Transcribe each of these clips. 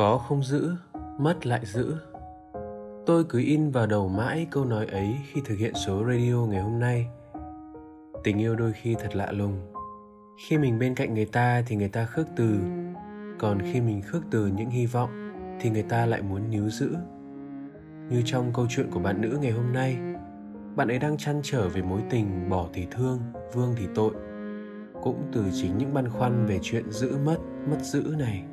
có không giữ, mất lại giữ. Tôi cứ in vào đầu mãi câu nói ấy khi thực hiện số radio ngày hôm nay. Tình yêu đôi khi thật lạ lùng. Khi mình bên cạnh người ta thì người ta khước từ. Còn khi mình khước từ những hy vọng thì người ta lại muốn níu giữ. Như trong câu chuyện của bạn nữ ngày hôm nay, bạn ấy đang chăn trở về mối tình bỏ thì thương, vương thì tội. Cũng từ chính những băn khoăn về chuyện giữ mất mất giữ này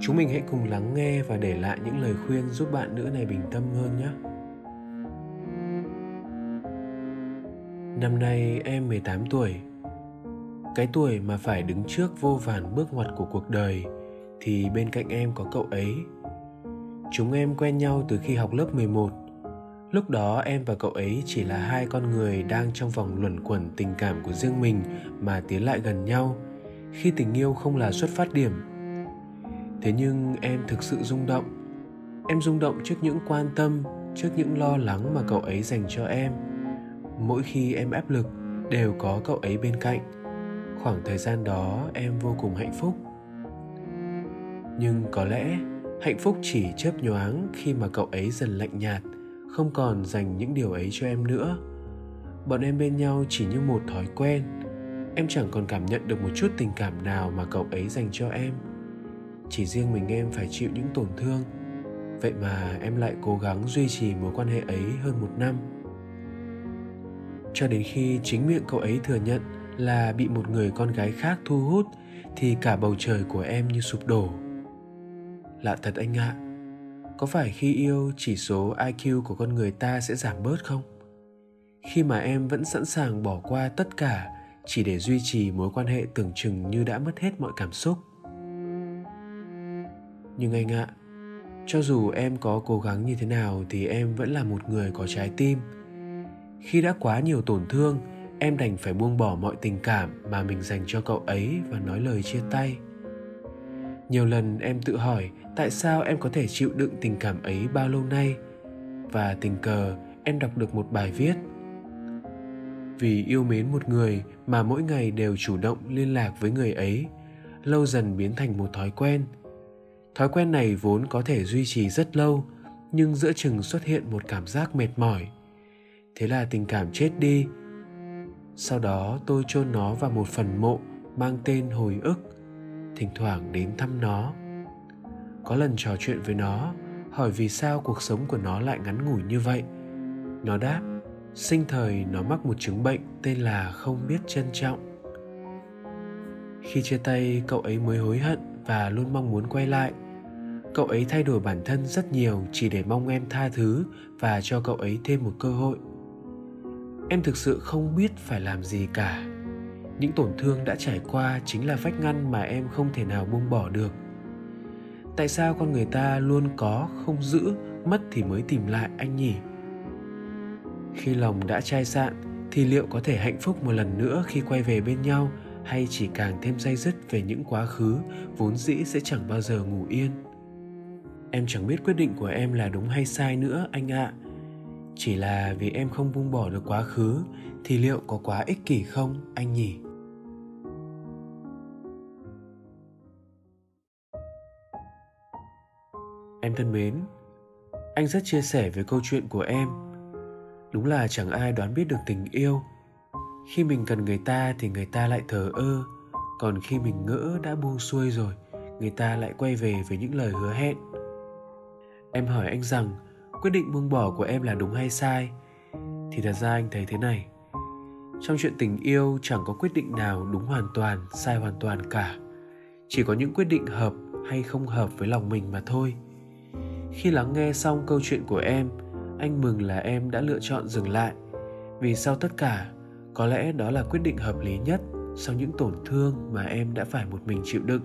chúng mình hãy cùng lắng nghe và để lại những lời khuyên giúp bạn nữ này bình tâm hơn nhé. Năm nay em 18 tuổi. Cái tuổi mà phải đứng trước vô vàn bước ngoặt của cuộc đời Thì bên cạnh em có cậu ấy. Chúng em quen nhau từ khi học lớp 11 Lúc đó em và cậu ấy chỉ là hai con người đang trong vòng luẩn quẩn tình cảm của riêng mình mà tiến lại gần nhau. Khi tình yêu không là xuất phát điểm. Thế nhưng em thực sự rung động. Em rung động trước những quan tâm, trước những lo lắng mà cậu ấy dành cho em. Mỗi khi em áp lực đều có cậu ấy bên cạnh. Khoảng thời gian đó em vô cùng hạnh phúc. Nhưng có lẽ hạnh phúc chỉ chớp nhoáng khi mà cậu ấy dần lạnh nhạt không còn dành những điều ấy cho em nữa bọn em bên nhau chỉ như một thói quen em chẳng còn cảm nhận được một chút tình cảm nào mà cậu ấy dành cho em chỉ riêng mình em phải chịu những tổn thương. Vậy mà em lại cố gắng duy trì mối quan hệ ấy hơn một năm. Cho đến khi chính miệng cậu ấy thừa nhận là bị một người con gái khác thu hút thì cả bầu trời của em như sụp đổ. Lạ thật anh ạ. À, có phải khi yêu chỉ số iq của con người ta sẽ giảm bớt không? Khi mà em vẫn sẵn sàng bỏ qua tất cả chỉ để duy trì mối quan hệ tưởng chừng như đã mất hết mọi cảm xúc nhưng anh ạ, cho dù em có cố gắng như thế nào thì em vẫn là một người có trái tim. Khi đã quá nhiều tổn thương, em đành phải buông bỏ mọi tình cảm mà mình dành cho cậu ấy và nói lời chia tay. Nhiều lần em tự hỏi tại sao em có thể chịu đựng tình cảm ấy bao lâu nay, và tình cờ em đọc được một bài viết. Vì yêu mến một người mà mỗi ngày đều chủ động liên lạc với người ấy, lâu dần biến thành một thói quen thói quen này vốn có thể duy trì rất lâu, nhưng giữa chừng xuất hiện một cảm giác mệt mỏi. Thế là tình cảm chết đi. Sau đó, tôi chôn nó vào một phần mộ mang tên hồi ức, thỉnh thoảng đến thăm nó. Có lần trò chuyện với nó, hỏi vì sao cuộc sống của nó lại ngắn ngủi như vậy. Nó đáp, sinh thời nó mắc một chứng bệnh tên là không biết trân trọng. Khi chia tay, cậu ấy mới hối hận và luôn mong muốn quay lại cậu ấy thay đổi bản thân rất nhiều chỉ để mong em tha thứ và cho cậu ấy thêm một cơ hội. Em thực sự không biết phải làm gì cả. Những tổn thương đã trải qua chính là vách ngăn mà em không thể nào buông bỏ được. Tại sao con người ta luôn có, không giữ, mất thì mới tìm lại anh nhỉ? Khi lòng đã chai sạn thì liệu có thể hạnh phúc một lần nữa khi quay về bên nhau hay chỉ càng thêm day dứt về những quá khứ vốn dĩ sẽ chẳng bao giờ ngủ yên? Em chẳng biết quyết định của em là đúng hay sai nữa anh ạ à. chỉ là vì em không buông bỏ được quá khứ thì liệu có quá ích kỷ không anh nhỉ Em thân mến, anh rất chia sẻ với câu chuyện của em. Đúng là chẳng ai đoán biết được tình yêu. Khi mình cần người ta thì người ta lại thờ ơ, còn khi mình ngỡ đã buông xuôi rồi, người ta lại quay về với những lời hứa hẹn. Em hỏi anh rằng quyết định buông bỏ của em là đúng hay sai? Thì thật ra anh thấy thế này. Trong chuyện tình yêu chẳng có quyết định nào đúng hoàn toàn, sai hoàn toàn cả. Chỉ có những quyết định hợp hay không hợp với lòng mình mà thôi khi lắng nghe xong câu chuyện của em anh mừng là em đã lựa chọn dừng lại vì sau tất cả có lẽ đó là quyết định hợp lý nhất sau những tổn thương mà em đã phải một mình chịu đựng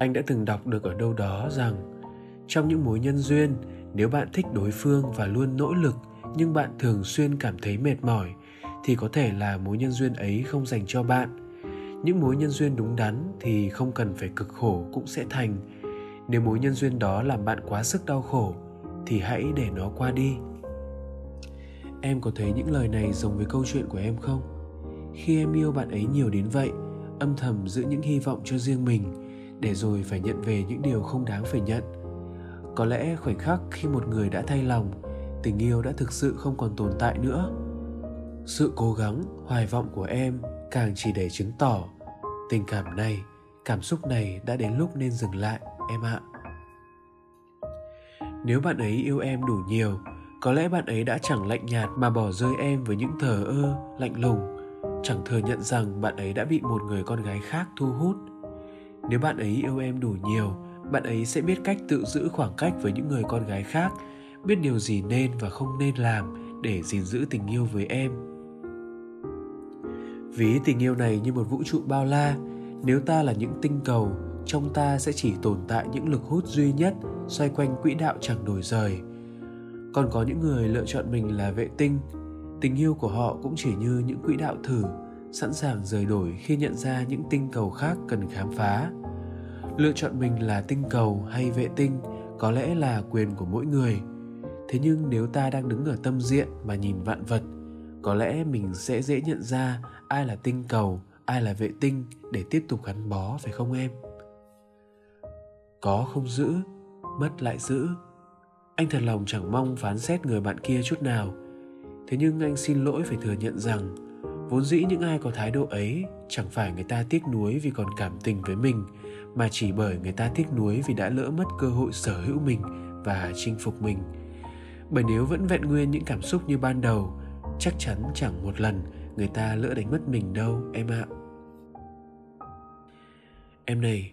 anh đã từng đọc được ở đâu đó rằng, trong những mối nhân duyên, nếu bạn thích đối phương và luôn nỗ lực, nhưng bạn thường xuyên cảm thấy mệt mỏi, thì có thể là mối nhân duyên ấy không dành cho bạn. Những mối nhân duyên đúng đắn thì không cần phải cực khổ cũng sẽ thành. Nếu mối nhân duyên đó làm bạn quá sức đau khổ, thì hãy để nó qua đi. Em có thấy những lời này giống với câu chuyện của em không? Khi em yêu bạn ấy nhiều đến vậy, âm thầm giữ những hy vọng cho riêng mình để rồi phải nhận về những điều không đáng phải nhận. Có lẽ khoảnh khắc khi một người đã thay lòng, tình yêu đã thực sự không còn tồn tại nữa. Sự cố gắng, hoài vọng của em càng chỉ để chứng tỏ tình cảm này, cảm xúc này đã đến lúc nên dừng lại, em ạ. Nếu bạn ấy yêu em đủ nhiều, có lẽ bạn ấy đã chẳng lạnh nhạt mà bỏ rơi em với những thờ ơ, lạnh lùng. Chẳng thừa nhận rằng bạn ấy đã bị một người con gái khác thu hút nếu bạn ấy yêu em đủ nhiều, bạn ấy sẽ biết cách tự giữ khoảng cách với những người con gái khác, biết điều gì nên và không nên làm để gìn giữ tình yêu với em. Ví tình yêu này như một vũ trụ bao la. Nếu ta là những tinh cầu, trong ta sẽ chỉ tồn tại những lực hút duy nhất xoay quanh quỹ đạo chẳng đổi rời. Còn có những người lựa chọn mình là vệ tinh. Tình yêu của họ cũng chỉ như những quỹ đạo thử sẵn sàng rời đổi khi nhận ra những tinh cầu khác cần khám phá. Lựa chọn mình là tinh cầu hay vệ tinh có lẽ là quyền của mỗi người. Thế nhưng nếu ta đang đứng ở tâm diện mà nhìn vạn vật, có lẽ mình sẽ dễ nhận ra ai là tinh cầu, ai là vệ tinh để tiếp tục gắn bó, phải không em? Có không giữ, mất lại giữ. Anh thật lòng chẳng mong phán xét người bạn kia chút nào. Thế nhưng anh xin lỗi phải thừa nhận rằng vốn dĩ những ai có thái độ ấy chẳng phải người ta tiếc nuối vì còn cảm tình với mình, mà chỉ bởi người ta tiếc nuối vì đã lỡ mất cơ hội sở hữu mình và chinh phục mình. Bởi nếu vẫn vẹn nguyên những cảm xúc như ban đầu, chắc chắn chẳng một lần người ta lỡ đánh mất mình đâu, em ạ. Em này,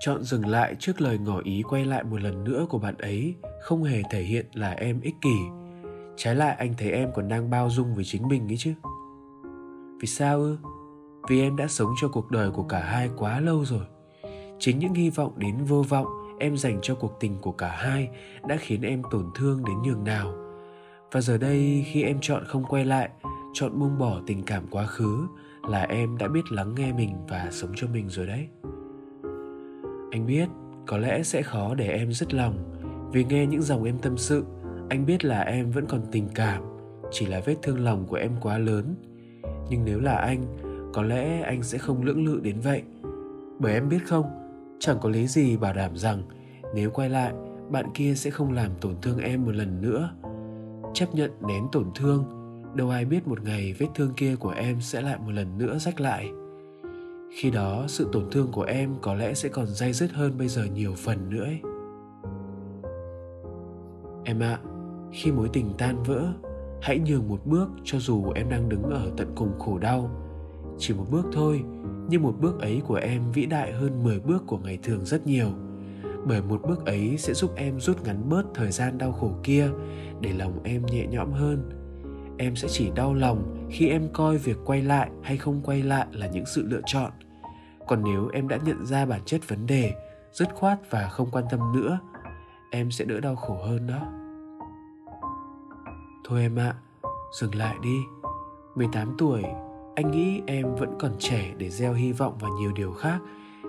chọn dừng lại trước lời ngỏ ý quay lại một lần nữa của bạn ấy không hề thể hiện là em ích kỷ. Trái lại anh thấy em còn đang bao dung với chính mình ấy chứ vì sao ư? Vì em đã sống cho cuộc đời của cả hai quá lâu rồi. Chính những hy vọng đến vô vọng em dành cho cuộc tình của cả hai đã khiến em tổn thương đến nhường nào. Và giờ đây khi em chọn không quay lại, chọn buông bỏ tình cảm quá khứ là em đã biết lắng nghe mình và sống cho mình rồi đấy. Anh biết, có lẽ sẽ khó để em dứt lòng. Vì nghe những dòng em tâm sự, anh biết là em vẫn còn tình cảm. Chỉ là vết thương lòng của em quá lớn nhưng nếu là anh có lẽ anh sẽ không lưỡng lự đến vậy. Bởi em biết không chẳng có lý gì bảo đảm rằng nếu quay lại bạn kia sẽ không làm tổn thương em một lần nữa. Chấp nhận nén tổn thương đâu ai biết một ngày vết thương kia của em sẽ lại một lần nữa rách lại. Khi đó sự tổn thương của em có lẽ sẽ còn dai dứt hơn bây giờ nhiều phần nữa ấy. em ạ à, khi mối tình tan vỡ hãy nhường một bước cho dù em đang đứng ở tận cùng khổ đau. Chỉ một bước thôi, nhưng một bước ấy của em vĩ đại hơn 10 bước của ngày thường rất nhiều. Bởi một bước ấy sẽ giúp em rút ngắn bớt thời gian đau khổ kia, để lòng em nhẹ nhõm hơn. Em sẽ chỉ đau lòng khi em coi việc quay lại hay không quay lại là những sự lựa chọn. Còn nếu em đã nhận ra bản chất vấn đề, dứt khoát và không quan tâm nữa, em sẽ đỡ đau khổ hơn đó thôi em ạ, dừng lại đi. 18 tuổi, anh nghĩ em vẫn còn trẻ để gieo hy vọng vào nhiều điều khác,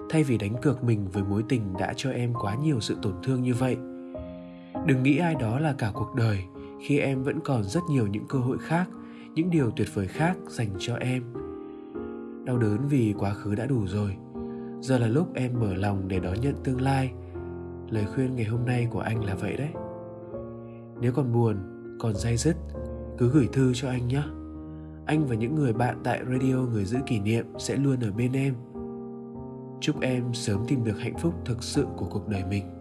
thay vì đánh cược mình với mối tình đã cho em quá nhiều sự tổn thương như vậy. Đừng nghĩ ai đó là cả cuộc đời, khi em vẫn còn rất nhiều những cơ hội khác, những điều tuyệt vời khác dành cho em. Đau đớn vì quá khứ đã đủ rồi. Giờ là lúc em mở lòng để đón nhận tương lai. Lời khuyên ngày hôm nay của anh là vậy đấy. Nếu còn buồn còn dây dứt cứ gửi thư cho anh nhé. Anh và những người bạn tại radio người giữ kỷ niệm sẽ luôn ở bên em. Chúc em sớm tìm được hạnh phúc thực sự của cuộc đời mình.